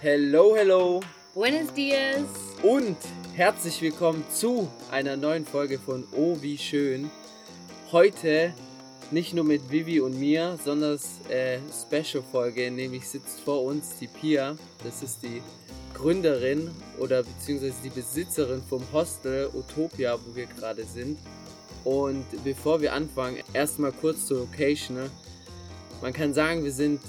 Hello, hello Buenos dias. und herzlich willkommen zu einer neuen Folge von Oh, wie schön. Heute nicht nur mit Vivi und mir, sondern es äh, Special-Folge, nämlich sitzt vor uns die Pia. Das ist die Gründerin oder beziehungsweise die Besitzerin vom Hostel Utopia, wo wir gerade sind. Und bevor wir anfangen, erstmal kurz zur Location. Ne? Man kann sagen, wir sind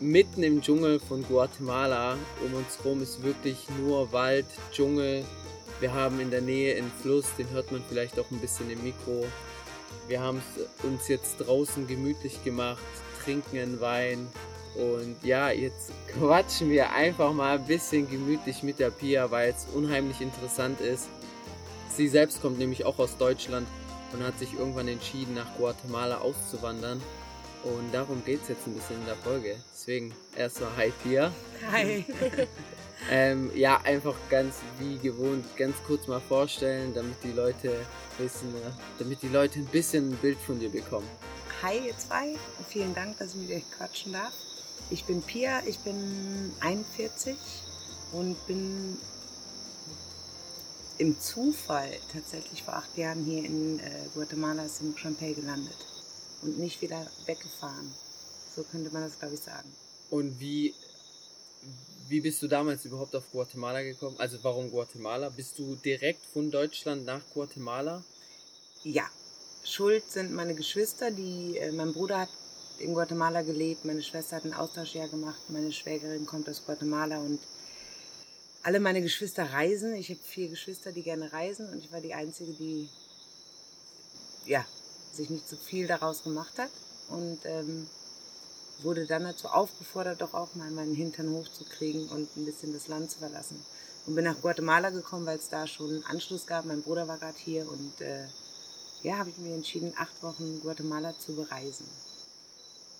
mitten im Dschungel von Guatemala. Um uns herum ist wirklich nur Wald, Dschungel. Wir haben in der Nähe einen Fluss, den hört man vielleicht auch ein bisschen im Mikro. Wir haben es uns jetzt draußen gemütlich gemacht, trinken einen Wein. Und ja, jetzt quatschen wir einfach mal ein bisschen gemütlich mit der Pia, weil es unheimlich interessant ist. Sie selbst kommt nämlich auch aus Deutschland und hat sich irgendwann entschieden, nach Guatemala auszuwandern. Und darum geht es jetzt ein bisschen in der Folge. Deswegen erstmal Hi Pia. Hi. Ähm, ja, einfach ganz wie gewohnt, ganz kurz mal vorstellen, damit die Leute wissen, äh, damit die Leute ein bisschen ein Bild von dir bekommen. Hi, ihr zwei. Vielen Dank, dass ich mit euch quatschen darf. Ich bin Pia, ich bin 41 und bin im Zufall tatsächlich vor acht Jahren hier in äh, Guatemala Champey gelandet und nicht wieder weggefahren. So könnte man das, glaube ich, sagen. Und wie, wie bist du damals überhaupt auf Guatemala gekommen? Also warum Guatemala? Bist du direkt von Deutschland nach Guatemala? Ja, schuld sind meine Geschwister, die, äh, mein Bruder hat in Guatemala gelebt, meine Schwester hat ein Austauschjahr gemacht, meine Schwägerin kommt aus Guatemala und alle meine Geschwister reisen. Ich habe vier Geschwister, die gerne reisen und ich war die Einzige, die ja, sich nicht so viel daraus gemacht hat und ähm, wurde dann dazu aufgefordert, doch auch mal meinen Hintern hochzukriegen und ein bisschen das Land zu verlassen. Und bin nach Guatemala gekommen, weil es da schon einen Anschluss gab. Mein Bruder war gerade hier und äh, ja, habe ich mir entschieden, acht Wochen Guatemala zu bereisen.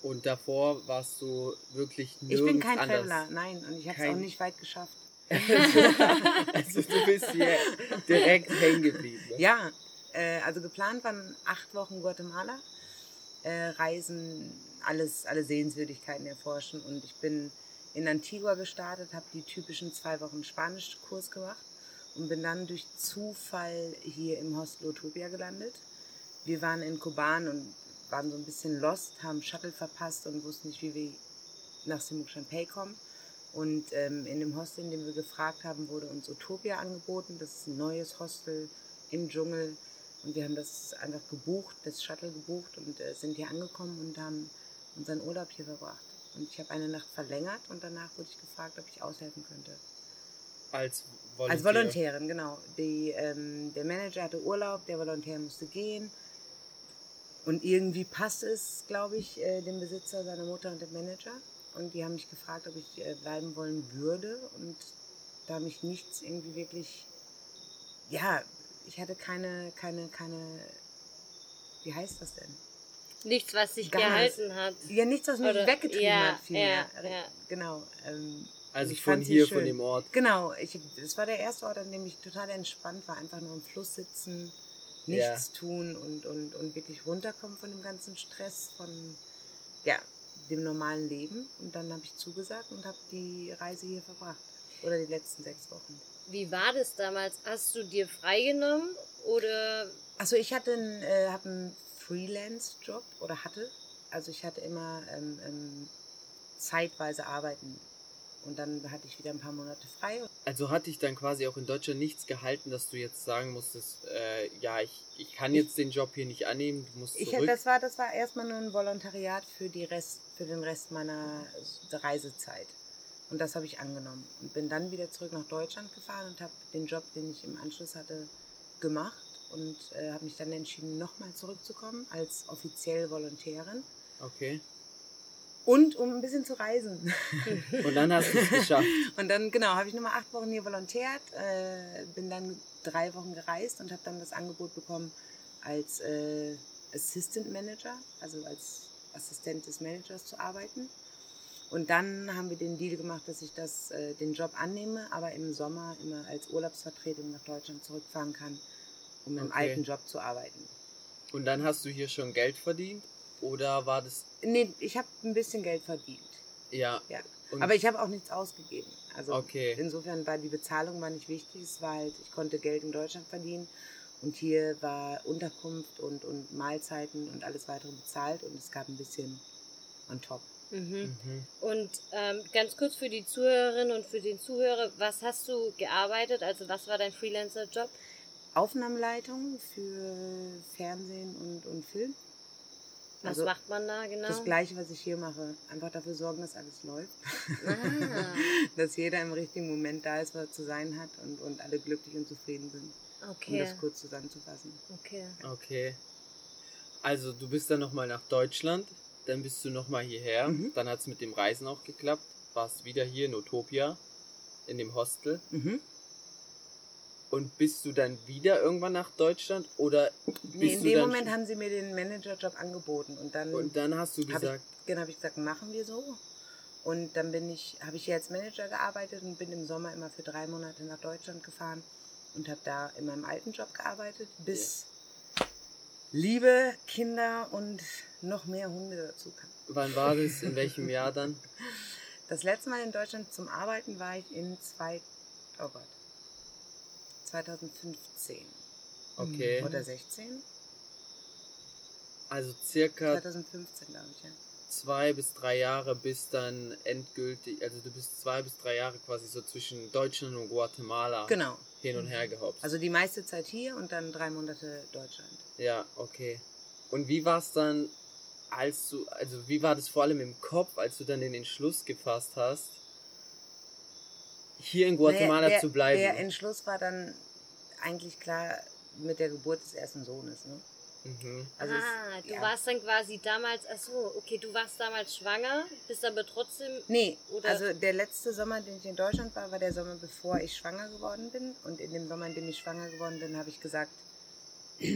Und davor warst du wirklich Ich nirgends bin kein anders. Traveler, nein, und ich habe es auch nicht weit geschafft. also du bist hier direkt hängen geblieben. Ne? Ja, äh, also geplant waren acht Wochen Guatemala, äh, Reisen, alles, alle Sehenswürdigkeiten erforschen und ich bin in Antigua gestartet, habe die typischen zwei Wochen Spanischkurs gemacht und bin dann durch Zufall hier im Hostel Utopia gelandet. Wir waren in Kuban und waren so ein bisschen lost, haben Shuttle verpasst und wussten nicht, wie wir nach Simuk Champey kommen. Und ähm, in dem Hostel, in dem wir gefragt haben, wurde uns Utopia angeboten. Das ist ein neues Hostel im Dschungel. Und wir haben das einfach gebucht, das Shuttle gebucht und äh, sind hier angekommen und haben unseren Urlaub hier verbracht. Und ich habe eine Nacht verlängert und danach wurde ich gefragt, ob ich aushelfen könnte. Als Volontär. Als Volontärin, genau. Die, ähm, der Manager hatte Urlaub, der Volontär musste gehen. Und irgendwie passt es, glaube ich, äh, dem Besitzer, seiner Mutter und dem Manager. Und die haben mich gefragt, ob ich äh, bleiben wollen würde. Und da mich nichts irgendwie wirklich, ja, ich hatte keine, keine, keine, wie heißt das denn? Nichts, was sich Gar gehalten hat. Ja, nichts, was mich Oder- weggetrieben ja, hat, vielmehr. ja, ja. Genau. Ähm, Also ich von hier, schön. von dem Ort. Genau, ich, das war der erste Ort, an dem ich total entspannt war. Einfach nur am Fluss sitzen, nichts tun und, und, und wirklich runterkommen von dem ganzen Stress, von ja, dem normalen Leben. Und dann habe ich zugesagt und habe die Reise hier verbracht. Oder die letzten sechs Wochen. Wie war das damals? Hast du dir freigenommen oder Also ich hatte einen, äh, hab einen Freelance-Job oder hatte. Also ich hatte immer ähm, ähm, zeitweise arbeiten. Und dann hatte ich wieder ein paar Monate frei. Also hat dich dann quasi auch in Deutschland nichts gehalten, dass du jetzt sagen musstest, äh, ja, ich, ich kann jetzt den Job hier nicht annehmen, du musst Ich, zurück. das, war, das war erstmal nur ein Volontariat für, die Rest, für den Rest meiner Reisezeit. Und das habe ich angenommen. Und bin dann wieder zurück nach Deutschland gefahren und habe den Job, den ich im Anschluss hatte, gemacht. Und äh, habe mich dann entschieden, nochmal zurückzukommen als offiziell Volontärin. Okay. Und um ein bisschen zu reisen. Und dann hast du es geschafft. Und dann, genau, habe ich nochmal acht Wochen hier volontiert, äh, bin dann drei Wochen gereist und habe dann das Angebot bekommen, als äh, Assistant Manager, also als Assistent des Managers zu arbeiten. Und dann haben wir den Deal gemacht, dass ich das, äh, den Job annehme, aber im Sommer immer als Urlaubsvertretung nach Deutschland zurückfahren kann, um im Okay. alten Job zu arbeiten. Und dann hast du hier schon Geld verdient? Oder war das. Nee, ich habe ein bisschen Geld verdient. Ja. Ja. Aber ich habe auch nichts ausgegeben. Also Okay. insofern war die Bezahlung war nicht wichtig. Es war halt, ich konnte Geld in Deutschland verdienen und hier war Unterkunft und, und Mahlzeiten und alles weitere bezahlt und es gab ein bisschen on top. Mhm. Mhm. Und ähm, ganz kurz für die Zuhörerinnen und für den Zuhörer, was hast du gearbeitet? Also was war dein Freelancer-Job? Aufnahmeleitung für Fernsehen und, und Film. Was Also macht man da genau? Das gleiche, was ich hier mache. Einfach dafür sorgen, dass alles läuft. Ah, dass jeder im richtigen Moment da ist, er zu sein hat und, und alle glücklich und zufrieden sind. Um okay. das kurz zusammenzufassen. Okay. Okay. Also du bist dann nochmal nach Deutschland, dann bist du nochmal hierher, Mhm. dann hat es mit dem Reisen auch geklappt, warst wieder hier in Utopia, in dem Hostel. Mhm. Und bist du dann wieder irgendwann nach Deutschland oder Nee, in dem Moment haben sie mir den Managerjob angeboten und dann und dann hast du habe gesagt, ich, genau, hab ich gesagt, machen wir so. Und dann bin ich, habe ich hier als Manager gearbeitet und bin im Sommer immer für drei Monate nach Deutschland gefahren und habe da in meinem alten Job gearbeitet, bis Liebe, Kinder und noch mehr Hunde dazu kamen. wann war das, in welchem Jahr dann? Das letzte Mal in Deutschland zum Arbeiten war ich in zwei, oh Gott, 2015 Okay. oder 16? Also circa 2015 glaube ich, ja. zwei bis drei Jahre bis dann endgültig, also du bist zwei bis drei Jahre quasi so zwischen Deutschland und Guatemala Genau. hin und her gehopst. Also die meiste Zeit hier und dann drei Monate Deutschland. Ja, okay. Und wie war es dann, als du, also wie war das vor allem im Kopf, als du dann den Entschluss gefasst hast, hier in Guatemala Naja, der, zu bleiben? Der Entschluss war dann eigentlich klar mit der Geburt des ersten Sohnes. Ne? mhm. Also es- ah, du ja. warst dann quasi damals, ach so, okay, du warst damals schwanger, bist aber trotzdem, Nee, Oder- also der letzte Sommer, den ich in Deutschland war, war der Sommer, bevor ich schwanger geworden bin. Und in dem Sommer, in dem ich schwanger geworden bin, habe ich gesagt,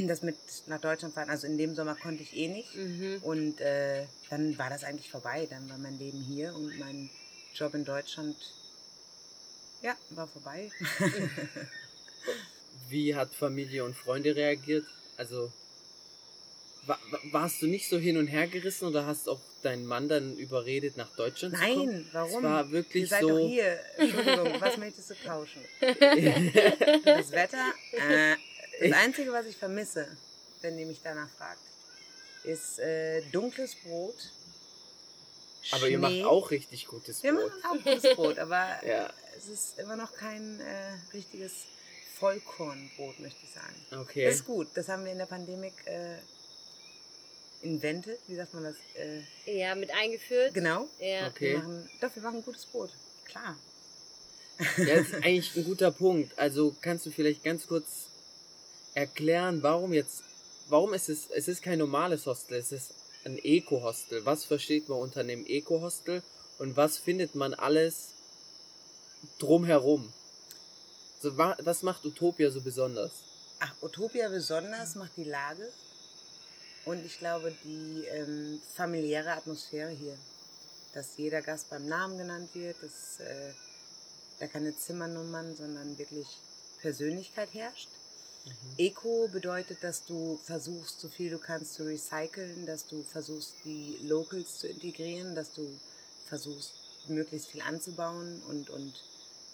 das mit nach Deutschland fahren. Also in dem Sommer konnte ich eh nicht. mhm. Und äh, dann war das eigentlich vorbei. Dann war mein Leben hier und mein Job in Deutschland, ja, war vorbei. Wie hat Familie und Freunde reagiert? Also wa wa- warst du nicht so hin und her gerissen oder hast auch deinen Mann dann überredet, nach Deutschland zu kommen? Nein, warum? Es war wirklich Ihr seid so. doch hier. Entschuldigung, was möchtest du tauschen? Das Wetter? Äh, das Ich- Einzige, was ich vermisse, wenn ihr mich danach fragt, ist äh, dunkles Brot. Aber ihr macht Schnee. auch richtig gutes Wir Brot. machen auch gutes Brot, aber Ja. es ist immer noch kein äh, richtiges Vollkornbrot, möchte ich sagen. Okay. Das ist gut. Das haben wir in der Pandemie äh, invented. Wie sagt man das? Äh, ja, mit eingeführt. genau. Ja. Okay. Wir machen, doch, wir machen gutes Brot. Klar. Ja, das ist eigentlich ein guter Punkt. Also kannst du vielleicht ganz kurz erklären, warum jetzt, warum ist es, es ist kein normales Hostel, es ist ein Eco-Hostel. Was versteht man unter einem Eco-Hostel und was findet man alles drumherum? So, wa- was macht Utopia so besonders? Ach, Utopia besonders macht die Lage und ich glaube die ähm, familiäre Atmosphäre hier. Dass jeder Gast beim Namen genannt wird, dass äh, da keine Zimmernummern, sondern wirklich Persönlichkeit herrscht. Eco bedeutet, dass du versuchst, so viel du kannst zu recyceln, dass du versuchst, die Locals zu integrieren, dass du versuchst, möglichst viel anzubauen und, und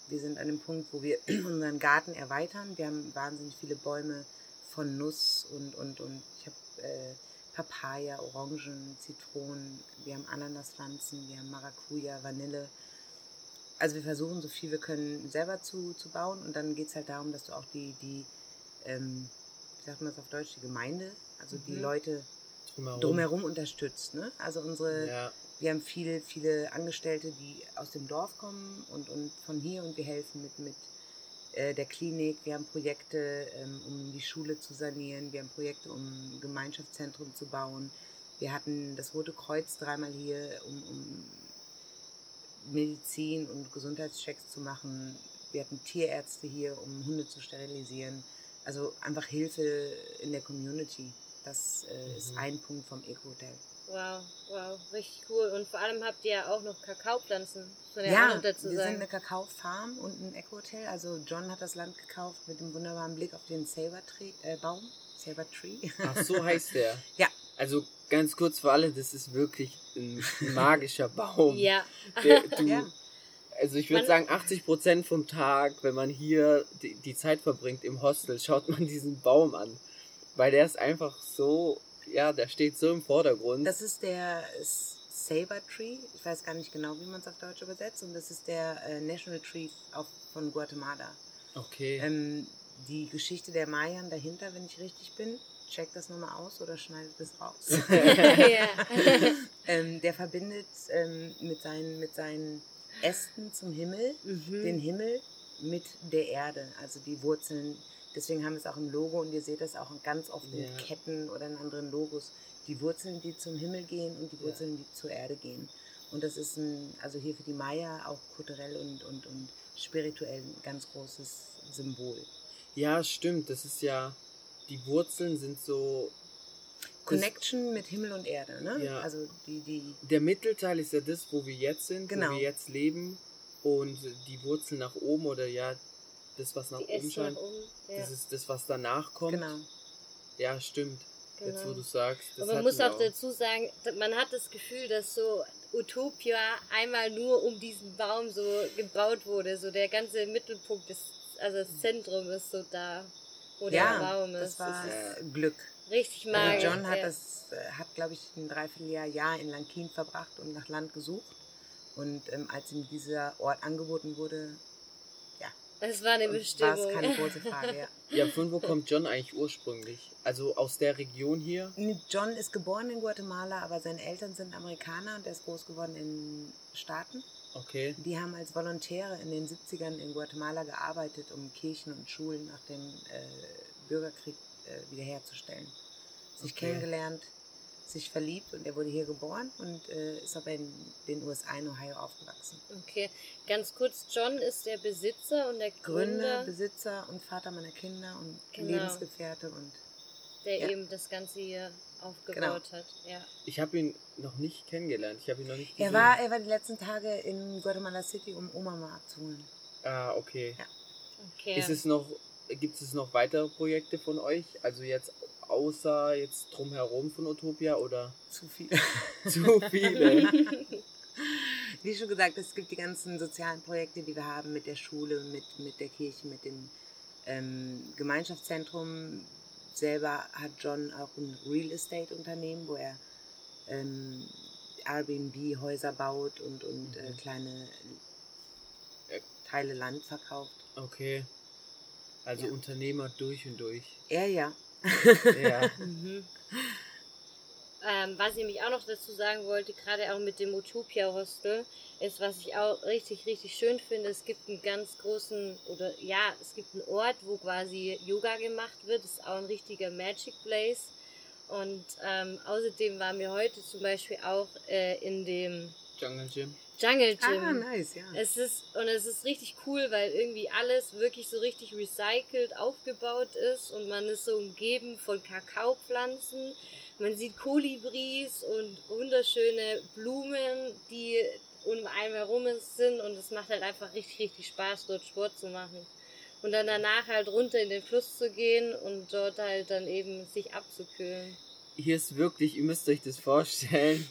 wir sind an dem Punkt, wo wir unseren Garten erweitern. Wir haben wahnsinnig viele Bäume von Nuss und, und, und ich habe äh, Papaya, Orangen, Zitronen, wir haben Ananaspflanzen, wir haben Maracuja, Vanille. Also wir versuchen so viel wir können selber zu, zu bauen und dann geht es halt darum, dass du auch die, die ähm, wie sagt man das auf Deutsch, die Gemeinde, also die Mhm. Leute Drumherum. drumherum unterstützt. Ne? Also unsere, Ja, wir haben viele, viele Angestellte, die aus dem Dorf kommen und, und von hier und wir helfen mit, mit äh, der Klinik. Wir haben Projekte, ähm, um die Schule zu sanieren. Wir haben Projekte, um ein Gemeinschaftszentrum zu bauen. Wir hatten das Rote Kreuz dreimal hier, um, um Medizin und Gesundheitschecks zu machen. Wir hatten Tierärzte hier, um Hunde zu sterilisieren. Also einfach Hilfe in der Community. Das äh, ist Mhm. ein Punkt vom Eco-Hotel. Wow, wow, richtig cool. Und vor allem habt ihr ja auch noch Kakaopflanzen. Ja, Ja, wir sind sagen. eine Kakaofarm und ein Eco-Hotel. Also John hat das Land gekauft mit dem wunderbaren Blick auf den Saber Tree, äh, Baum. Saber Tree. ach so heißt der. Ja. Also ganz kurz für alle, das ist wirklich ein magischer Baum. Ja. Der, du, Ja. Also ich würde sagen, 80% vom Tag, wenn man hier die, die Zeit verbringt im Hostel, schaut man diesen Baum an. Weil der ist einfach so, ja, der steht so im Vordergrund. Das ist der Saber Tree. Ich weiß gar nicht genau, wie man es auf Deutsch übersetzt. Und das ist der äh, National Tree auf, von Guatemala. okay. Ähm, die Geschichte der Mayan dahinter, wenn ich richtig bin, check das nochmal aus oder schneidet das raus. ähm, der verbindet ähm, mit, seinen, mit seinen Ästen zum Himmel Mhm. den Himmel mit der Erde, also die Wurzeln. Deswegen haben wir es auch im Logo und ihr seht das auch ganz oft in Ja. Ketten oder in anderen Logos. Die Wurzeln, die zum Himmel gehen und die Ja. Wurzeln, die zur Erde gehen. Und das ist ein, also hier für die Maya auch kulturell und, und, und spirituell ein ganz großes Symbol. ja, stimmt. Das ist ja, die Wurzeln sind so, Connection mit Himmel und Erde, ne? Ja. Also die, die, der Mittelteil ist ja das, wo wir jetzt sind, Genau. wo wir jetzt leben. Und die Wurzeln nach oben oder ja, das, was nach Die oben Äste scheint, nach oben. Ja, das ist das, was danach kommt. genau. Ja, stimmt. Jetzt, wo genau. du sagst. Das Und man muss wir auch dazu sagen, man hat das Gefühl, dass so Utopia einmal nur um diesen Baum so gebaut wurde. So der ganze Mittelpunkt, ist, also das Zentrum ist so da, wo der Ja, Baum ist. das war das äh, Glück. Richtig Also magisch. John hat ja. das, äh, hat glaube ich ein Dreivierteljahr Jahr in Lankin verbracht und nach Land gesucht. Und ähm, als ihm dieser Ort angeboten wurde, Das war eine war Bestimmung. es keine große Frage. Ja. Ja, von wo kommt John eigentlich ursprünglich? Also aus der Region hier? John ist geboren in Guatemala, aber seine Eltern sind Amerikaner und er ist groß geworden in Staaten. Okay. Die haben als Volontäre in den 70ern in Guatemala gearbeitet, um Kirchen und Schulen nach dem äh, Bürgerkrieg äh, wiederherzustellen. Sich Okay. kennengelernt, sich verliebt und er wurde hier geboren und äh, ist aber in den USA in Ohio aufgewachsen. Okay, ganz kurz, John ist der Besitzer und der Gründer, Gründer, Besitzer und Vater meiner Kinder und Genau. Lebensgefährte und der ja. eben das Ganze hier aufgebaut hat. Ja. Ich habe ihn noch nicht kennengelernt. Ich habe ihn noch nicht gesehen. er war, er war die letzten Tage in Guatemala City, um Oma mal abzuholen. Ah, okay. Ja. Okay. Ist es noch, gibt es noch weitere Projekte von euch? Also jetzt außer jetzt drumherum von Utopia oder Zu viel. zu viele? Wie schon gesagt, es gibt die ganzen sozialen Projekte, die wir haben mit der Schule, mit, mit der Kirche, mit dem ähm, Gemeinschaftszentrum. Selber hat John auch ein Real Estate Unternehmen, wo er ähm, Airbnb-Häuser baut und, und äh, Mhm. kleine Äh. Teile Land verkauft. Okay. Also Ja. Unternehmer durch und durch. Er ja. Ja. Mhm. Ähm, was ich nämlich auch noch dazu sagen wollte, gerade auch mit dem Utopia Hostel, ist, was ich auch richtig, richtig schön finde, es gibt einen ganz großen, oder ja, es gibt einen Ort, wo quasi Yoga gemacht wird, das ist auch ein richtiger Magic Place. Und ähm, außerdem waren wir heute zum Beispiel auch äh, in dem Jungle Gym. Jungle Gym. Ah, nice, ja. Es ist, und es ist richtig cool, weil irgendwie alles wirklich so richtig recycelt aufgebaut ist und man ist so umgeben von Kakaopflanzen. Man sieht Kolibris und wunderschöne Blumen, die um einen herum sind und es macht halt einfach richtig, richtig Spaß, dort Sport zu machen. Und dann danach halt runter in den Fluss zu gehen und dort halt dann eben sich abzukühlen. Hier ist wirklich, ihr müsst euch das vorstellen.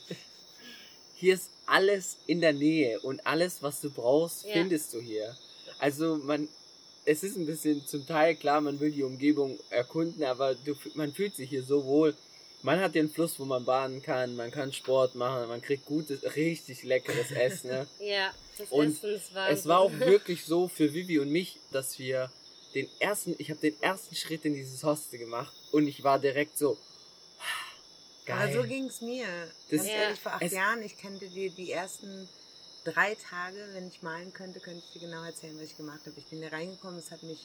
Hier ist alles in der Nähe und alles, was du brauchst, Ja. findest du hier. Also man, es ist ein bisschen zum Teil klar, man will die Umgebung erkunden, aber du, man fühlt sich hier so wohl. Man hat den Fluss, wo man baden kann, man kann Sport machen, man kriegt gutes, richtig leckeres Essen. Ne? Ja, das Und Essen ist Es Wahnsinn. war auch wirklich so für Vivi und mich, dass wir den ersten, ich habe den ersten Schritt in dieses Hostel gemacht und ich war direkt so, geil. Aber so ging es mir. Das- Ganz Ja. ehrlich, vor acht Es- Jahren, ich kannte die, die ersten drei Tage, wenn ich malen könnte, könnte ich dir genau erzählen, was ich gemacht habe. Ich bin da reingekommen, es hat mich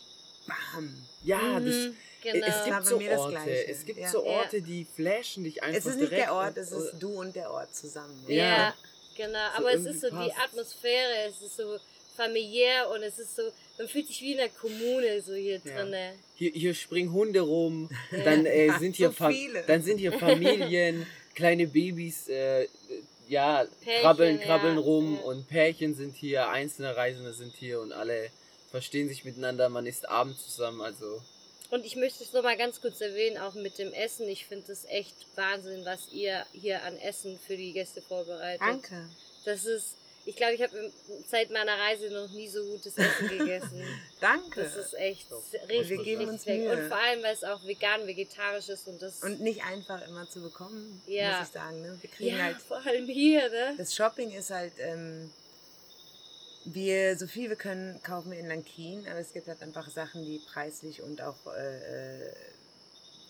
bam. ja, das, Mhm, genau. es gibt bei so mir das Orte, Gleiche. es gibt Ja. so. Orte, die flashen dich einfach Es ist nicht der Ort, es ist du und der Ort zusammen. Ja. Ja, genau. Aber es ist so irgendwie die. Atmosphäre, es ist so familiär und es ist so, man fühlt sich wie in einer Kommune so hier Ja. drinne. Hier, hier springen Hunde rum, dann äh, Ja, sind hier so dann sind hier Familien, kleine Babys, äh, ja, Pärchen, krabbeln, ja, krabbeln rum ja. und Pärchen sind hier, einzelne Reisende sind hier und alle verstehen sich miteinander, man isst abends zusammen, also Und ich möchte es nochmal ganz kurz erwähnen, auch mit dem Essen. Ich finde es echt Wahnsinn, was ihr hier an Essen für die Gäste vorbereitet. Danke. Das ist, ich glaube, ich habe seit meiner Reise noch nie so gutes Essen gegessen. Danke. Das ist echt Top. richtig, wir geben richtig uns. Mühe. Und vor allem, weil es auch vegan, vegetarisch ist und das. Und nicht einfach immer zu bekommen, Ja. muss ich sagen. Ne? Wir kriegen ja, halt vor allem hier, ne? Das Shopping ist halt, ähm, wir, so viel wir können, kaufen wir in Lankin, aber es gibt halt einfach Sachen, die preislich und auch, äh, äh,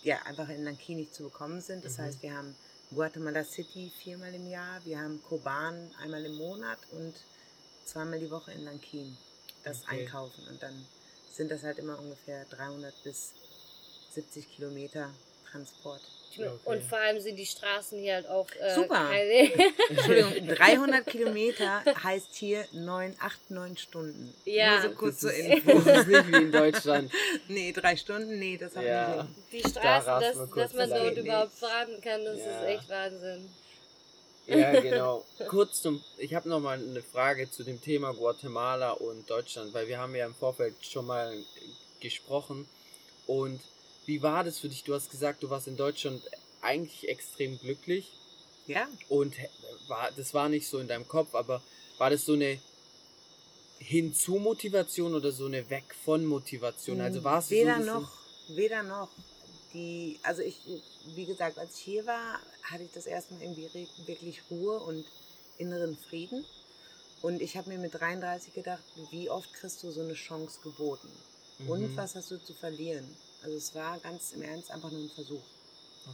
ja, einfach in Lankin nicht zu bekommen sind. Das Mhm. heißt, wir haben Guatemala City viermal im Jahr, wir haben Koban einmal im Monat und zweimal die Woche in Lankin. Das Okay. einkaufen und dann sind das halt immer ungefähr 300 bis 70 Kilometer Transport. Okay. Und vor allem sind die Straßen hier halt auch äh, Super. keine. Entschuldigung, 300 Kilometer heißt hier 9, 8, 9 Stunden. Ja. Nur so kurz zur Info. das ist nicht wie in Deutschland. Nee, drei Stunden, nee, das haben Ja. wir nicht. die Da Straßen, rasten dass, dass man dort überhaupt fahren kann, das Ja. ist echt Wahnsinn. Ja, genau. Kurz zum, ich habe noch mal eine Frage zu dem Thema Guatemala und Deutschland, weil wir haben ja im Vorfeld schon mal gesprochen. Und wie war das für dich? Du hast gesagt, du warst in Deutschland eigentlich extrem glücklich Ja, und war, das war nicht so in deinem Kopf, aber war das so eine Hinzu-Motivation oder so eine Weg von Motivation? Also warst du so weder bisschen, noch, weder noch. Die, also ich, wie gesagt, als ich hier war, hatte ich das erste Mal irgendwie wirklich Ruhe und inneren Frieden. Und ich habe mir mit 33 gedacht, wie oft kriegst du so eine Chance geboten? Und Mhm. was hast du zu verlieren? Also es war ganz im Ernst einfach nur ein Versuch.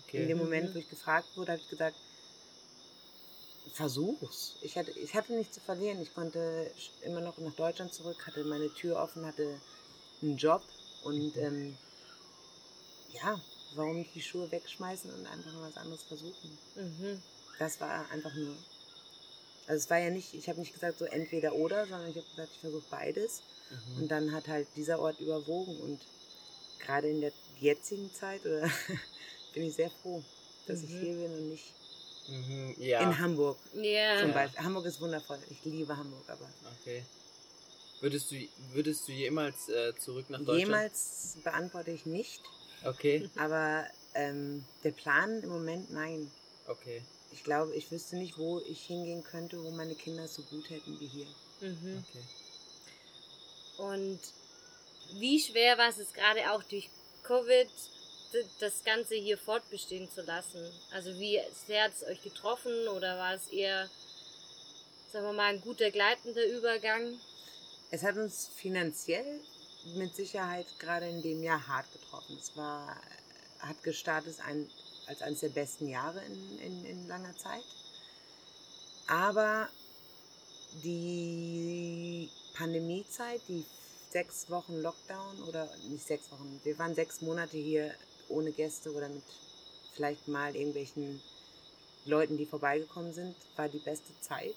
Okay. In dem Moment, Mhm. wo ich gefragt wurde, habe ich gesagt, versuch's. Ich hatte, ich hatte nichts zu verlieren. Ich konnte immer noch nach Deutschland zurück, hatte meine Tür offen, hatte einen Job und ähm, ja, warum nicht die Schuhe wegschmeißen und einfach mal was anderes versuchen? Mhm. Das war einfach nur. Also es war ja nicht, ich habe nicht gesagt so entweder oder, sondern ich habe gesagt, ich versuche beides. Mhm. Und dann hat halt dieser Ort überwogen und gerade in der jetzigen Zeit oder, bin ich sehr froh, dass ich Mhm. hier bin und nicht Mhm. Ja. in Hamburg Ja. zum Ja. Beispiel. Hamburg ist wundervoll. Ich liebe Hamburg, aber Okay. Würdest du, würdest du jemals äh, zurück nach Deutschland? jemals beantworte ich nicht. Okay, Aber ähm, der Plan im Moment, nein. okay, Ich glaube, ich wüsste nicht, wo ich hingehen könnte, wo meine Kinder es so gut hätten wie hier. Mhm. okay. Und wie schwer war es gerade auch durch Covid, das Ganze hier fortbestehen zu lassen? Also wie sehr hat es euch getroffen oder war es eher, sagen wir mal, ein guter gleitender Übergang? Es hat uns finanziell mit Sicherheit gerade in dem Jahr hart getroffen. Es war, hat gestartet ein, als eines der besten Jahre in, in, in langer Zeit. Aber die Pandemiezeit, die sechs Wochen Lockdown oder nicht sechs Wochen, wir waren sechs Monate hier ohne Gäste oder mit vielleicht mal irgendwelchen Leuten, die vorbeigekommen sind, war die beste Zeit,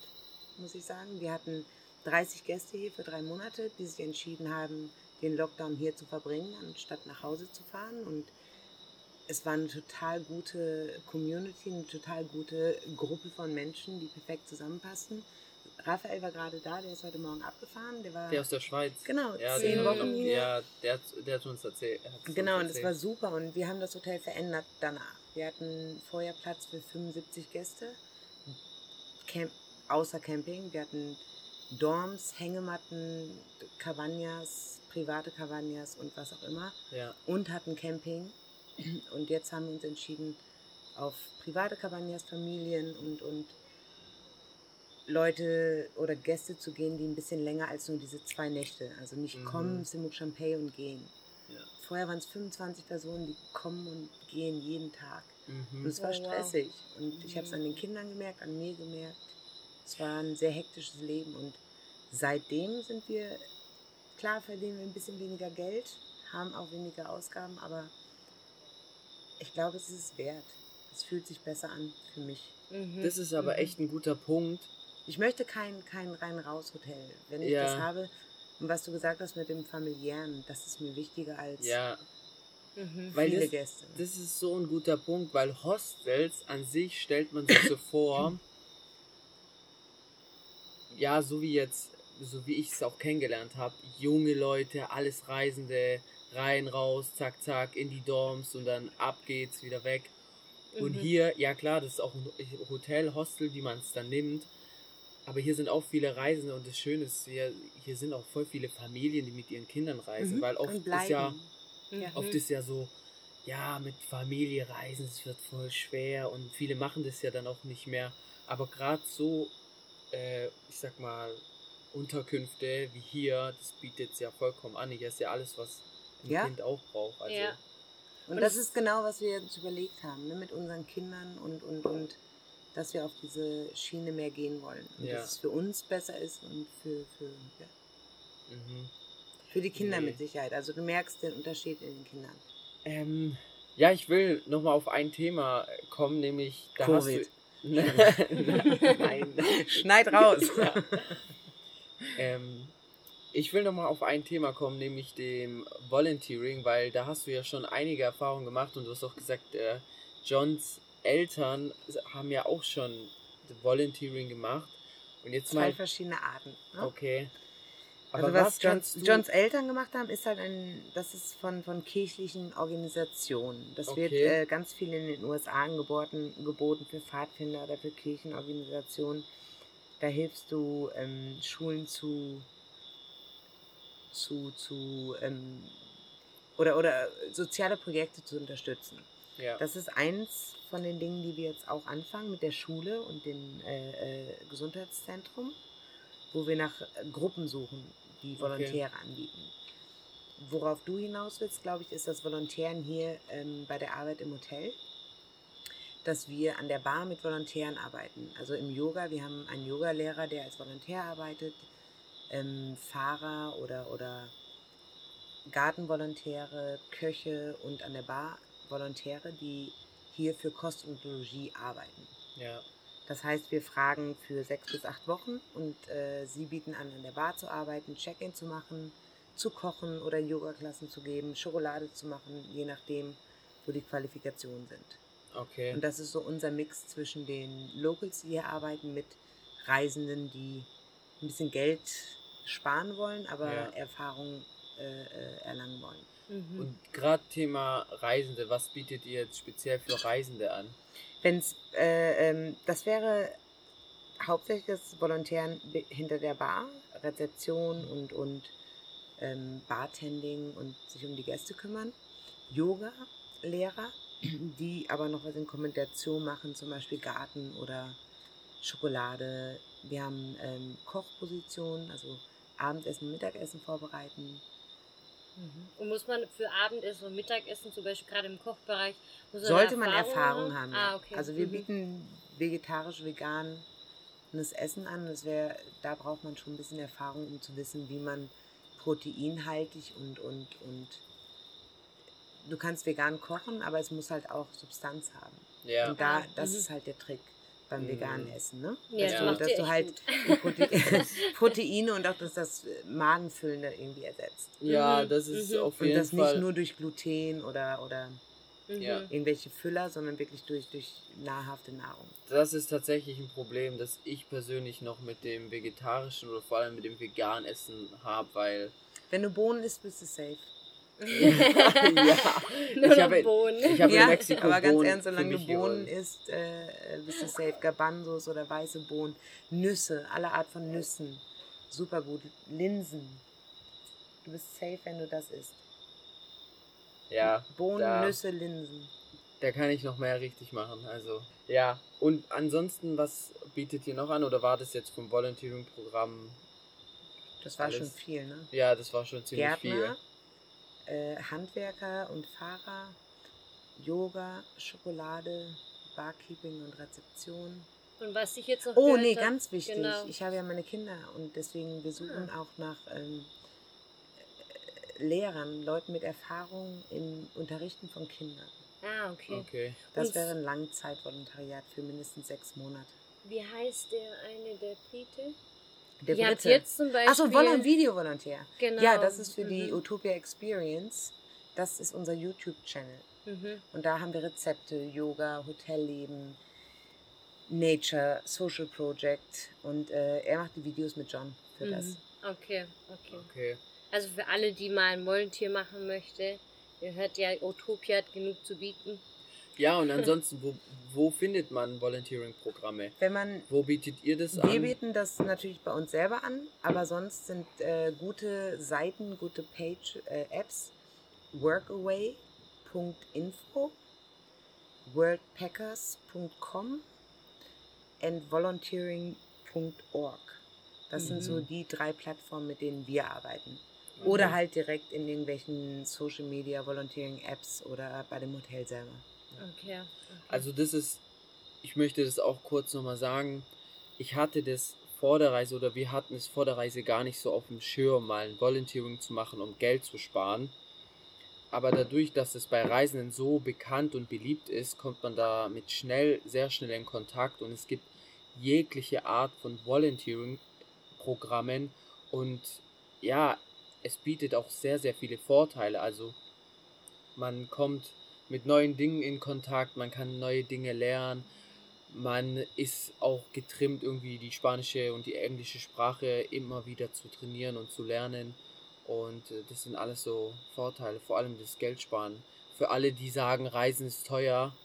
muss ich sagen. Wir hatten 30 Gäste hier für drei Monate, die sich entschieden haben, den Lockdown hier zu verbringen, anstatt nach Hause zu fahren. Und es war eine total gute Community, eine total gute Gruppe von Menschen, die perfekt zusammenpassen. Raphael war gerade da, der ist heute Morgen abgefahren. Der war Der aus der Schweiz. genau Ja, zehn der, Wochen hier. ja der, hat, der hat uns erzählt. er hat's uns Genau, und es erzählt. war super und wir haben das Hotel verändert danach. Wir hatten vorher Platz für 75 Gäste, Camp, außer Camping. Wir hatten Dorms, Hängematten, Cabañas, private Cabañas und was auch immer Ja, und hatten Camping. Und jetzt haben wir uns entschieden, auf private Cabañas, Familien und, und Leute oder Gäste zu gehen, die ein bisschen länger als nur diese zwei Nächte. Also nicht Mhm. kommen, Simuk Champagne und gehen. ja. Vorher waren es 25 Personen, die kommen und gehen jeden Tag. Und Mhm. es war Oh, wow. stressig. Und ich habe es an den Kindern gemerkt, an mir gemerkt. Es war ein sehr hektisches Leben. Und seitdem sind wir, klar verdienen wir ein bisschen weniger Geld, haben auch weniger Ausgaben, aber ich glaube, es ist es wert. Es fühlt sich besser an für mich. Mhm. Das ist aber Mhm. echt ein guter Punkt. Ich möchte kein, kein rein-raus-Hotel. Wenn ich Ja. das habe, und was du gesagt hast mit dem familiären, das ist mir wichtiger als Ja, Mhm. weil viele das, Gäste. das ist so ein guter Punkt, weil Hostels an sich stellt man sich so vor, ja, so wie jetzt, so wie ich es auch kennengelernt habe, junge Leute, alles Reisende, rein, raus, zack, zack, in die Dorms und dann ab geht's wieder weg. Und Mhm. hier, ja klar, das ist auch ein Hotel, Hostel, wie man es dann nimmt. Aber hier sind auch viele Reisende und das Schöne ist, hier, hier sind auch voll viele Familien, die mit ihren Kindern reisen, Mhm. weil oft ist ja, Mhm. oft ist ja so, ja, mit Familie reisen, es wird voll schwer und viele machen das ja dann auch nicht mehr. Aber gerade so, äh, ich sag mal, Unterkünfte wie hier, das bietet es ja vollkommen an. Hier ist ja alles, was ein Ja. Kind auch braucht. Also, Ja. Und, Und das ist genau, was wir uns überlegt haben, ne, mit unseren Kindern und, und, und dass wir auf diese Schiene mehr gehen wollen. Und Ja. dass es für uns besser ist und für, für, ja, Mhm. für die Kinder Nee. mit Sicherheit. Also du merkst den Unterschied in den Kindern. Ähm, ja, ich will nochmal auf ein Thema kommen, nämlich da Covid. hast du. Nein. Schneid raus. Ja. ähm, ich will nochmal auf ein Thema kommen, nämlich dem Volunteering, weil da hast du ja schon einige Erfahrungen gemacht und du hast auch gesagt, äh, Johns Eltern haben ja auch schon Volunteering gemacht. Und jetzt Zwei mal. verschiedene Arten. Ne? Okay. Also Aber was, was Johns. Johns Eltern gemacht haben, ist halt ein, das ist von, von kirchlichen Organisationen. Das wird Okay. äh, ganz viel in den USA angeboten, geboten für Pfadfinder oder für Kirchenorganisationen. Da hilfst du ähm, Schulen zu, zu, zu ähm, oder, oder soziale Projekte zu unterstützen. ja. Das ist eins von den Dingen, die wir jetzt auch anfangen mit der Schule und dem äh, äh, Gesundheitszentrum, wo wir nach äh, Gruppen suchen, die Volontäre anbieten. Worauf du hinaus willst, glaube ich, ist das Volontären hier ähm, bei der Arbeit im Hotel, dass wir an der Bar mit Volontären arbeiten. Also im Yoga, wir haben einen Yogalehrer, der als Volontär arbeitet, ähm, Fahrer oder, oder Gartenvolontäre, Köche und an der Bar Volontäre, die hier für Kost und Logie arbeiten. ja. Das heißt, wir fragen für sechs bis acht Wochen und äh, sie bieten an, an der Bar zu arbeiten, Check-in zu machen, zu kochen oder Yoga-Klassen zu geben, Schokolade zu machen, je nachdem, wo die Qualifikationen sind. Okay. Und das ist so unser Mix zwischen den Locals, die hier arbeiten, mit Reisenden, die ein bisschen Geld sparen wollen, aber Ja. Erfahrung äh, äh, erlangen wollen. Mhm. Und gerade Thema Reisende, was bietet ihr jetzt speziell für Reisende an? Wenn's, äh, ähm, das wäre hauptsächlich das Volontären hinter der Bar, Rezeption und, und ähm, Bartending und sich um die Gäste kümmern. Yoga-Lehrer, die aber noch was in Kombination machen, zum Beispiel Garten oder Schokolade. Wir haben ähm, Kochpositionen, also Abendessen, Mittagessen vorbereiten. Mhm. Und muss man für Abendessen und Mittagessen, zum Beispiel gerade im Kochbereich, muss man Sollte da man Erfahrung haben. ja. Ah, okay. Also wir Mhm. bieten vegetarisch, veganes Essen an. Das wär, da braucht man schon ein bisschen Erfahrung, um zu wissen, wie man proteinhaltig und, und, und du kannst vegan kochen, aber es muss halt auch Substanz haben. Ja. Und da, Ah, das mhm. ist halt der Trick beim Mhm. veganen Essen, ne? Ja, dass das du, dass du halt Prote Proteine und auch das, das Magenfüllende irgendwie ersetzt. Ja, Mhm, das ist mhm. auf Und jeden das Fall. nicht nur durch Gluten oder, oder Mhm. Ja. irgendwelche Füller, sondern wirklich durch, durch nahrhafte Nahrung. Das ist tatsächlich ein Problem, das ich persönlich noch mit dem vegetarischen oder vor allem mit dem veganen Essen habe, weil Wenn du Bohnen isst, bist du safe. Ja, Nur ich habe Bohnen. ich habe in Mexiko aber ganz Bohnen ernst, solange du Bohnen isst, äh, bist du safe. Garbanzos oder weiße Bohnen, Nüsse, alle Art von Nüssen, super gut. Linsen, du bist safe, wenn du das isst. Ja, Bohnen, da, Nüsse, Linsen. da kann ich noch mehr richtig machen. Also ja. Und ansonsten, was bietet ihr noch an oder war das jetzt vom Volunteering-Programm? Das war Alles. schon viel, ne? Ja, das war schon ziemlich Gärtner, äh, Handwerker und Fahrer, Yoga, Schokolade, Barkeeping und Rezeption. Und was ich jetzt noch Oh nee, hab- ganz wichtig. Genau. Ich habe ja meine Kinder und deswegen wir suchen Ah. auch nach ähm, äh, Lehrern, Leuten mit Erfahrung im Unterrichten von Kindern. Ah, okay. Okay. Das Und- wäre ein Langzeitvolontariat für mindestens sechs Monate. Wie heißt der eine, der Brite? Der Ihr habt Brite. jetzt zum Beispiel... Achso, Volon Video-Volontär. Genau. Ja, das ist für die Mhm. Utopia Experience. Das ist unser YouTube-Channel. Mhm. Und da haben wir Rezepte, Yoga, Hotelleben, Nature, Social Project. Und äh, er macht die Videos mit John für das. Mhm. Okay, okay. Okay. Also für alle, die mal ein Volunteer machen möchte, ihr hört ja, Utopia hat genug zu bieten. Ja, und ansonsten, wo, wo findet man Volunteering-Programme? Wenn man Wo bietet ihr das Wir an? bieten das natürlich bei uns selber an, aber sonst sind äh, gute Seiten, gute Page-Apps workaway.info, worldpackers.com and volunteering.org. Das sind so Mhm. die drei Plattformen, mit denen wir arbeiten. Oder halt direkt in irgendwelchen Social Media Volunteering Apps oder bei dem Hotel selber. Okay. Also das ist, ich möchte das auch kurz nochmal sagen, ich hatte das vor der Reise oder wir hatten es vor der Reise gar nicht so auf dem Schirm, mal ein Volunteering zu machen, um Geld zu sparen. Aber dadurch, dass es bei Reisenden so bekannt und beliebt ist, kommt man da mit schnell, sehr schnell in Kontakt und es gibt jegliche Art von Volunteering-Programmen und ja, es bietet auch sehr, sehr viele Vorteile. Also man kommt mit neuen Dingen in Kontakt, man kann neue Dinge lernen, man ist auch getrimmt, irgendwie die spanische und die englische Sprache immer wieder zu trainieren und zu lernen. Und äh, das sind alles so Vorteile, vor allem das Geldsparen. Für alle, die sagen, Reisen ist teuer,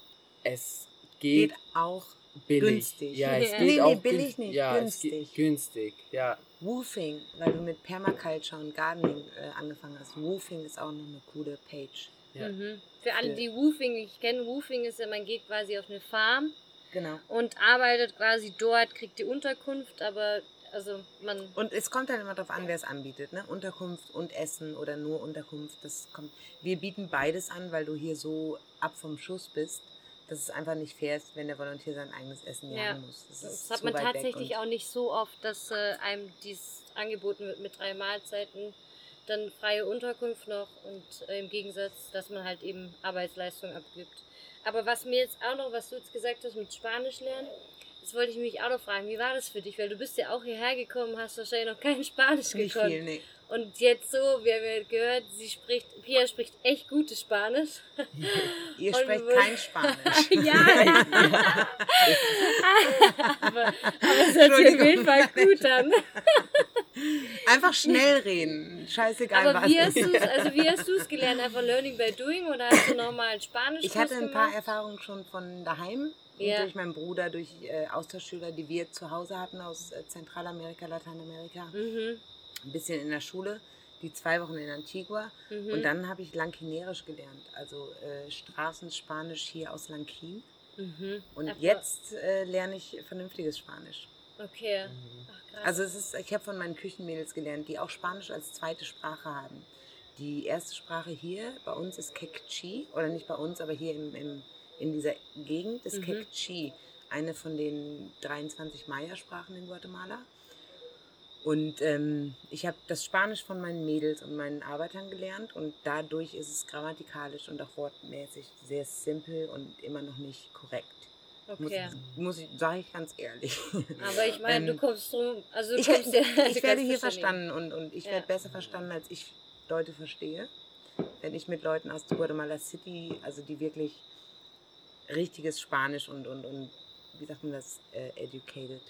es geht, Geht auch billig. günstig. Ja, es Ja. geht Nee, nee, auch billig gün- nicht, Ja, günstig. günstig. Ja, Woofing, weil du mit Permaculture und Gardening äh, angefangen hast. Woofing ist auch noch eine coole Page. Ja. Mhm. Für alle, die Woofing nicht kennen, Woofing ist ja, man geht quasi auf eine Farm Genau. und arbeitet quasi dort, kriegt die Unterkunft, aber also man Und es kommt dann immer darauf an, wer es anbietet. Ne? Unterkunft und Essen oder nur Unterkunft. Das kommt. Wir bieten beides an, weil du hier so ab vom Schuss bist, dass es einfach nicht fair ist, wenn der Volontier sein eigenes Essen Ja. jagen muss. Das, Das hat man tatsächlich auch nicht so oft, dass äh, einem dies angeboten wird mit drei Mahlzeiten, dann freie Unterkunft noch und äh, im Gegensatz, dass man halt eben Arbeitsleistung abgibt. Aber was mir jetzt auch noch, was du jetzt gesagt hast mit Spanisch lernen, das wollte ich mich auch noch fragen, wie war das für dich? Weil du bist ja auch hierher gekommen, hast wahrscheinlich noch kein Spanisch Nicht gekonnt. viel, nee. Und jetzt so, wir haben ja gehört, sie spricht, Pia spricht echt gutes Spanisch. Ihr Und sprecht kein Spanisch. ja, aber, aber es hört sich auf jeden. Fall gut an. Einfach schnell reden. Scheißegal Aber was. wie hast du es also wie hast du es gelernt? Einfach Learning by Doing oder hast du nochmal Spanisch Ich hatte ein paar gemacht? Erfahrungen schon von daheim. Ja. Durch meinen Bruder, durch äh, Austauschschüler, die wir zu Hause hatten aus äh, Zentralamerika, Lateinamerika. Mhm, Ein bisschen in der Schule, die zwei Wochen in Antigua. mhm. Und dann habe ich Lankinierisch gelernt, also äh, Straßenspanisch hier aus Lankin. mhm. Und Ach, jetzt äh, lerne ich vernünftiges Spanisch. Okay. Mhm. Ach. Also es ist, ich habe von meinen Küchenmädels gelernt, die auch Spanisch als zweite Sprache haben. Die erste Sprache hier bei uns ist Quechua, oder nicht bei uns, aber hier im, im, in dieser Gegend ist Mhm. Quechua, eine von den 23 Maya-Sprachen in Guatemala. Und ähm, ich habe das Spanisch von meinen Mädels und meinen Arbeitern gelernt und dadurch ist es grammatikalisch und auch wortmäßig sehr simpel und immer noch nicht korrekt. Okay. Muss, muss ich, sage ich ganz ehrlich. Aber ich meine, du Ähm, kommst drum, also du ich, kommst ja, du ich werde hier verstanden und, und ich Ja. werde besser verstanden, als ich Leute verstehe. Wenn ich mit Leuten aus Guatemala City, also die wirklich richtiges Spanisch und, und, und wie sagt man das, äh, educated.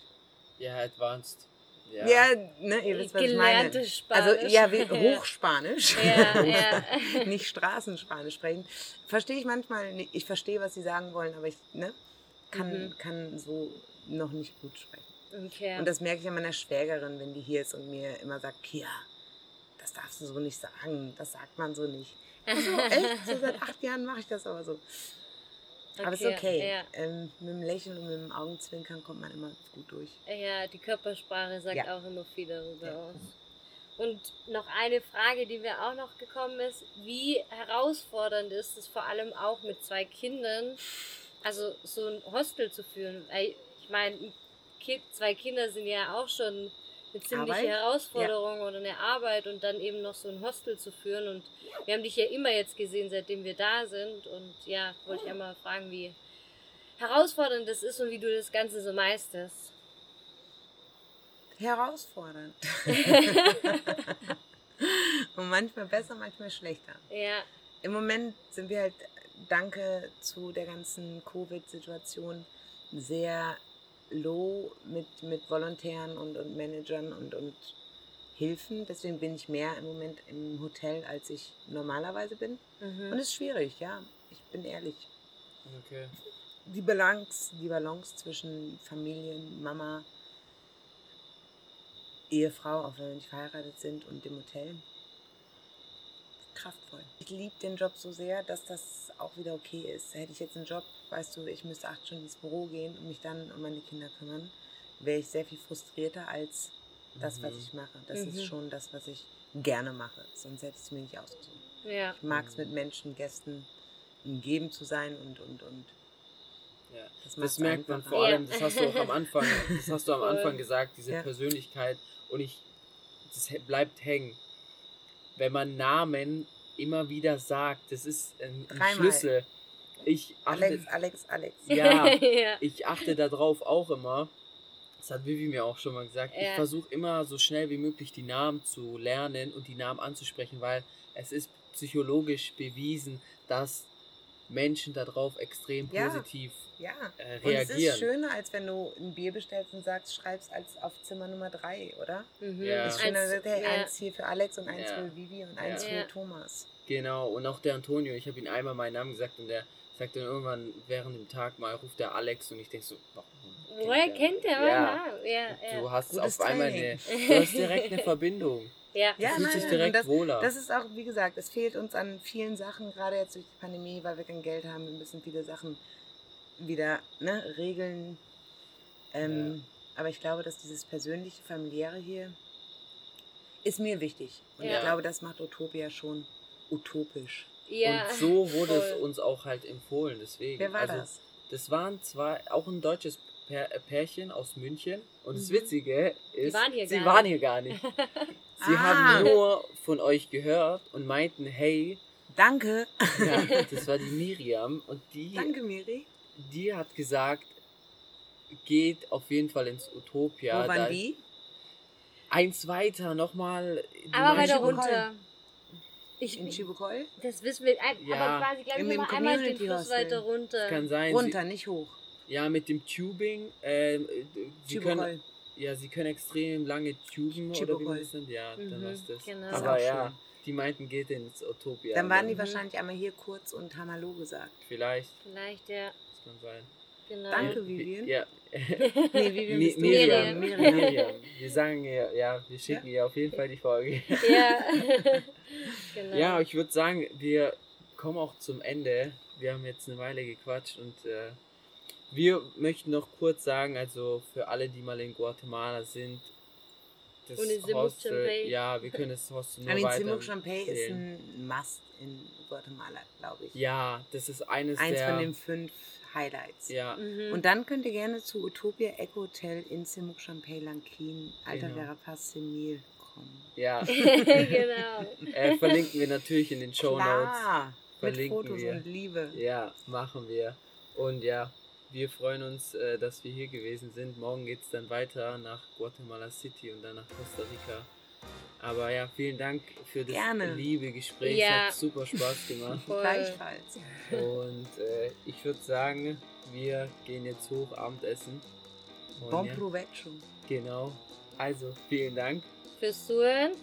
ja, advanced. Ja. Ja, ne, ihr wisst, was ich meine. Spanisch. Also ja, wie, Hochspanisch. Ja, ja. nicht Straßenspanisch sprechen. Verstehe ich manchmal nicht. Ich verstehe, was sie sagen wollen, aber ich ne, kann, Mhm. kann so noch nicht gut sprechen. Okay. Und das merke ich an meiner Schwägerin, wenn die hier ist und mir immer sagt, Kia, das darfst du so nicht sagen, das sagt man so nicht. Also, echt? So seit acht Jahren mache ich das aber so. Aber es ist okay. Ja. Ähm, mit dem Lächeln und mit dem Augenzwinkern kommt man immer gut durch. Ja, die Körpersprache sagt Ja. auch immer viel darüber Ja. aus. Und noch eine Frage, die mir auch noch gekommen ist, wie herausfordernd ist es vor allem auch mit zwei Kindern, also so ein Hostel zu führen? Ich meine, zwei Kinder sind ja auch schon eine ziemliche Arbeit? Herausforderung oder eine Arbeit und dann eben noch so ein Hostel zu führen. Und wir haben dich ja immer jetzt gesehen, seitdem wir da sind. Und ja, wollte ich einmal fragen, wie herausfordernd das ist und wie du das Ganze so meisterst. Herausfordernd. und manchmal besser, manchmal schlechter. Ja, Im Moment sind wir halt, danke zu der ganzen Covid-Situation, sehr low mit, mit Volontären und, und Managern und, und Hilfen. Deswegen bin ich mehr im Moment im Hotel, als ich normalerweise bin. Mhm. Und es ist schwierig, ja. Ich bin ehrlich. Okay. Die Balance, die Balance zwischen Familien, Mama, Ehefrau, auch wenn wir nicht verheiratet sind, und dem Hotel. Kraftvoll. Ich liebe den Job so sehr, dass das auch wieder okay ist. Hätte ich jetzt einen Job, weißt du, ich müsste acht Stunden ins Büro gehen und mich dann um meine Kinder kümmern, wäre ich sehr viel frustrierter als das, was Mhm. ich mache. Das Mhm. ist schon das, was ich gerne mache. Sonst hätte ich es mir nicht ausgesucht. Ja. Ich mag es mit Menschen, Gästen umgeben zu sein und, und, und. Ja. Das, Das merkt man vor Ja. allem, das hast du auch am Anfang, das hast du am. Anfang gesagt, diese Ja. Persönlichkeit und ich, das bleibt hängen. Wenn man Namen immer wieder sagt, das ist ein, ein. Schlüssel. Ich achte, Alex, Alex, Alex. ja, ja. ich achte darauf auch immer. Das hat Vivi mir auch schon mal gesagt. Ich Ja. versuche immer so schnell wie möglich die Namen zu lernen und die Namen anzusprechen, weil es ist psychologisch bewiesen, dass Menschen darauf extrem Ja. positiv Ja. äh, Und es ist reagieren. schöner, als wenn du ein Bier bestellst und sagst, schreibst als auf Zimmer Nummer drei, oder? Mhm. Ja. Es ist schöner, Eins- sagt, hey, ja. eins hier für Alex und eins Ja. für Vivi und eins Ja. für Thomas. Genau, und auch der Antonio, ich habe ihm einmal meinen Namen gesagt und der sagt dann irgendwann während dem Tag mal, ruft der Alex und ich denke so, warum? Woher kennt der meinen ja. Namen? Ja, Du ja. hast Gutes auf einmal eine, du hast direkt eine Verbindung. Ja. Ja, fühlst nein, nein, direkt das, wohler. Das ist auch, wie gesagt, es fehlt uns an vielen Sachen, gerade jetzt durch die Pandemie, weil wir kein Geld haben. Wir müssen viele Sachen wieder ne, regeln. Ähm, Aber ich glaube, dass dieses persönliche, familiäre hier ist mir wichtig. Und Ja. ich glaube, das macht Utopia schon utopisch. ja. und so wurde es voll. uns auch halt empfohlen, deswegen. Wer war also, das? Das waren zwar auch ein deutsches Pärchen aus München und das Mhm. Witzige ist, waren hier sie gar waren nicht. hier gar nicht. Sie Ah. haben nur von euch gehört und meinten, hey, Danke. ja, das war die Miriam und die Danke, Miri. die hat gesagt, geht auf jeden Fall ins Utopia. Wo waren Da- die? Eins weiter, nochmal. Aber weiter runter. Ich, In Chibukol? das wissen wir, ein, Ja. aber quasi, glaube In ich, dem noch mal einmal den Fluss weiter runter. Kann sein. Runter, nicht hoch. Ja, mit dem Tubing. Ähm, sie können, ja, sie können extrem lange tuben oder wie man das nennt. Ja, dann Mhm, war's das. genau. Aber ja, die meinten, geht ins Utopia. Dann waren die Mhm. wahrscheinlich einmal hier kurz und haben Hallo gesagt. Vielleicht, Vielleicht, ja. das kann sein. Genau. Danke, Vivian. Ja, Nee, Vivian Mi- bist du. Miriam. Miriam. Miriam. Wir sagen ihr, ja, wir schicken ihr auf jeden Fall die Folge. Ja. genau. Ja, ich würde sagen, wir kommen auch zum Ende. Wir haben jetzt eine Weile gequatscht und äh, wir möchten noch kurz sagen, also für alle, die mal in Guatemala sind, das Und in Hostel, ja, wir können das Hostel nur I mean, weiter Simuk Champey ist ein Must in Guatemala, glaube ich. Ja, das ist eines, Eins der... von den fünf Highlights. ja, Mhm. Und dann könnt ihr gerne zu Utopia Eco Hotel in Simuk Champey Lankin, Alta Genau. Verapaz Semil kommen. ja, genau. äh, verlinken wir natürlich in den Show Notes. Klar, mit verlinken Fotos wir. und Liebe. Ja, machen wir. Und ja, wir freuen uns, äh, dass wir hier gewesen sind. Morgen geht es dann weiter nach Guatemala City und dann nach Costa Rica. Aber ja, vielen Dank für das Gerne. liebe Gespräch. Ja. Hat super Spaß gemacht. Gleichfalls. Und äh, ich würde sagen, wir gehen jetzt hoch Abendessen. Und Bon ja, provecho. genau. Also, vielen Dank. Fürs Zuhören.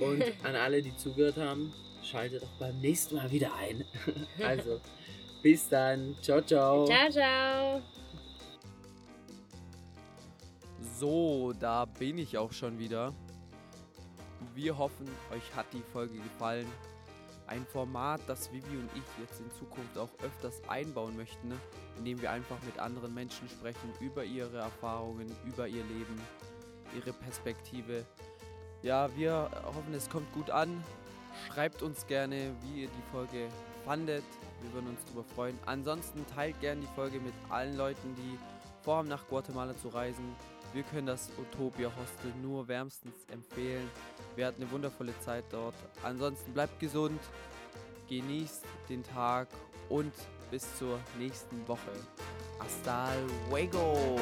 Und an alle, die zugehört haben, schaltet auch beim nächsten Mal wieder ein. Also, bis dann. Ciao, ciao. Ciao, ciao. So, da bin ich auch schon wieder. Wir hoffen, euch hat die Folge gefallen. Ein Format, das Vivi und ich jetzt in Zukunft auch öfters einbauen möchten, ne? indem wir einfach mit anderen Menschen sprechen über ihre Erfahrungen, über ihr Leben, ihre Perspektive. Ja, wir hoffen, es kommt gut an. Schreibt uns gerne, wie ihr die Folge fandet. Wir würden uns darüber freuen. Ansonsten teilt gerne die Folge mit allen Leuten, die vorhaben, nach Guatemala zu reisen. Wir können das Utopia Hostel nur wärmstens empfehlen. Wir hatten eine wundervolle Zeit dort. Ansonsten bleibt gesund, genießt den Tag und bis zur nächsten Woche. Hasta luego!